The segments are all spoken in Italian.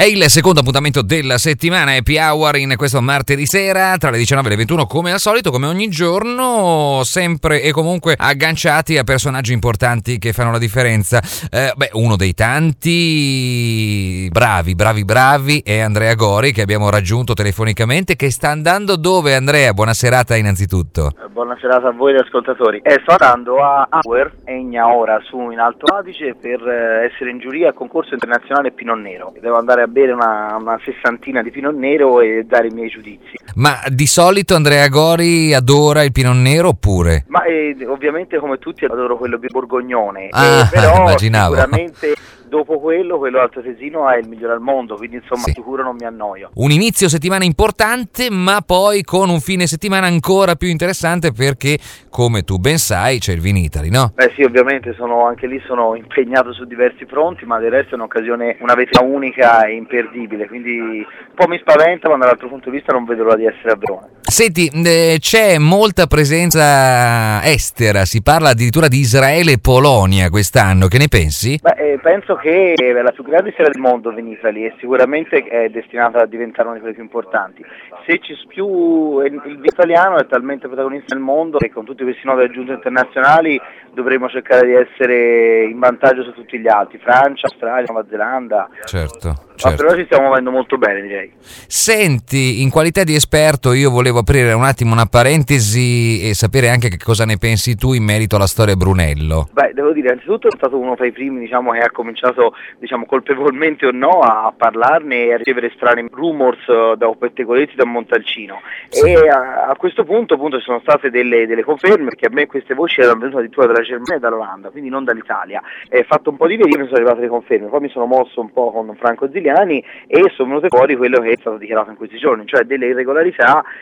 È il secondo appuntamento della settimana, Happy Hour in questo martedì sera tra le 19 e le 21 come al solito, come ogni giorno, sempre e comunque agganciati a personaggi importanti che fanno la differenza. Eh, beh, uno dei tanti bravi, bravi, bravi è Andrea Gori che abbiamo raggiunto telefonicamente che sta andando dove Andrea? Buona serata innanzitutto. Buona serata a voi ascoltatori. Eh, sto andando a Auer, Egna ora su in Alto Adige per eh, essere in giuria al concorso internazionale Pinot Nero. Devo andare a bere una, una sessantina di Pinot Nero e dare i miei giudizi. Ma di solito Andrea Gori adora il Pinot Nero oppure? Ma eh, ovviamente come tutti adoro quello di Borgognone, Ah, eh, però immaginavo. sicuramente dopo quello quello alto tesino è il migliore al mondo, quindi insomma Sì. sicuro non mi annoio. Un inizio settimana importante, ma poi con un fine settimana ancora più interessante perché, come tu ben sai, c'è il Vinitali, no? Beh sì, ovviamente sono, anche lì sono impegnato su diversi fronti, ma del resto è un'occasione, una vetrina unica e imperdibile, quindi un po' mi spaventa, ma dall'altro punto di vista non vedo l'ora di essere a Verona. Senti, eh, c'è molta presenza estera, si parla addirittura di Israele e Polonia quest'anno, che ne pensi? Beh, eh, penso che è la più grande sera del mondo Vinitali e sicuramente è destinata a diventare una di quelle più importanti. Se ci più il il italiano è talmente protagonista nel mondo che con tutti questi nuovi aggiunti internazionali dovremo cercare di essere in vantaggio su tutti gli altri, Francia, Australia, Nuova Zelanda. Certo, Ma certo. per ora ci stiamo muovendo molto bene direi. Senti, in qualità di esperto io volevo aprire un attimo una parentesi e sapere anche che cosa ne pensi tu in merito alla storia Brunello. Beh, devo dire, innanzitutto è stato uno tra i primi diciamo, che ha cominciato, diciamo, colpevolmente o no, a parlarne e a ricevere strani rumors eh, da pettegolezzi da Montalcino. Sì. E a, a questo punto appunto ci sono state delle, delle conferme, perché a me queste voci erano venute addirittura dalla Germania e dall'Olanda, quindi non dall'Italia. E fatto un po' di vedere sono arrivate le conferme, poi mi sono mosso un po' con Franco Ziliani e sono venute fuori quello che è stato dichiarato in questi giorni, cioè delle irregolarità,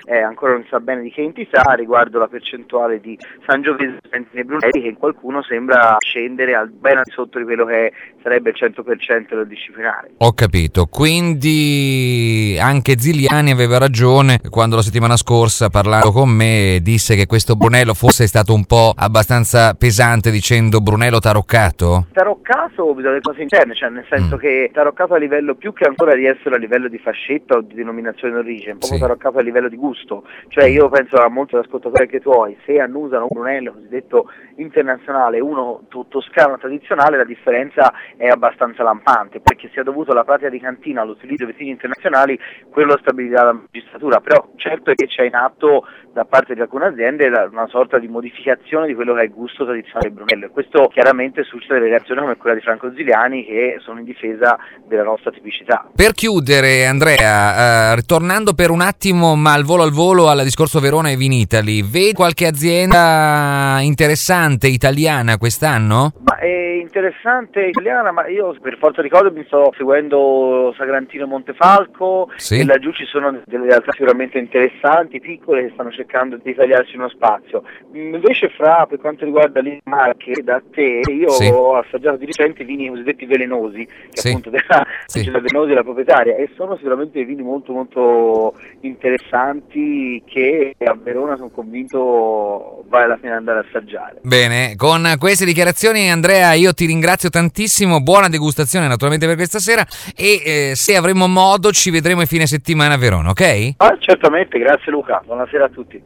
eh, ancora non sa bene di che entità, riguardo la percentuale di Sangiovese e Brunelli che in qualcuno sembra scendere al ben al di sotto di quello che sarebbe il 100% del disciplinare. Ho capito, quindi anche Ziliani aveva ragione quando la settimana scorsa parlando con me disse che questo Brunello fosse stato un po' abbastanza pesante dicendo Brunello taroccato? Taroccato bisogna le cose interne, cioè nel senso Mm. che taroccato a livello più che ancora di essere a livello di fascetta o di denominazione d'origine, proprio Sì. taroccato a livello di gusto. Cioè io penso a molti ascoltatori anche tuoi, se annusano un Brunello cosiddetto internazionale, uno to- toscano tradizionale, la differenza è abbastanza lampante, perché sia dovuto alla pratica di cantina all'utilizzo di vestiti internazionali, quello stabilirà la magistratura, però certo è che c'è in atto da parte di alcune aziende una sorta di modificazione di quello che è il gusto tradizionale di Brunello e questo chiaramente suscita delle reazioni come quella di Franco Ziliani che sono in difesa della nostra tipicità. Per chiudere, Andrea, eh, ritornando per un attimo, ma al volo al volo al discorso Verona e Vinitali, vedi qualche azienda interessante italiana quest'anno? Ma è interessante italiana, ma io per forza di cose mi sto seguendo Sagrantino e Montefalco Sì. e laggiù ci sono delle realtà sicuramente interessanti, piccole, che stanno cercando di tagliarsi uno spazio. Mm, Invece fra, per quanto riguarda le marche, da te, io Sì. ho assaggiato di recente i vini cosiddetti velenosi, che Sì. appunto della Sì. della velenosi della proprietaria, e sono sicuramente vini molto molto interessanti che a Verona sono convinto vale la pena andare a assaggiare. Bene, con queste dichiarazioni Andrea io ti ringrazio tantissimo, buona degustazione naturalmente per questa sera e eh, se avremo modo ci vedremo il fine settimana a Verona, ok? Ah, certamente, grazie Luca, buonasera a tutti.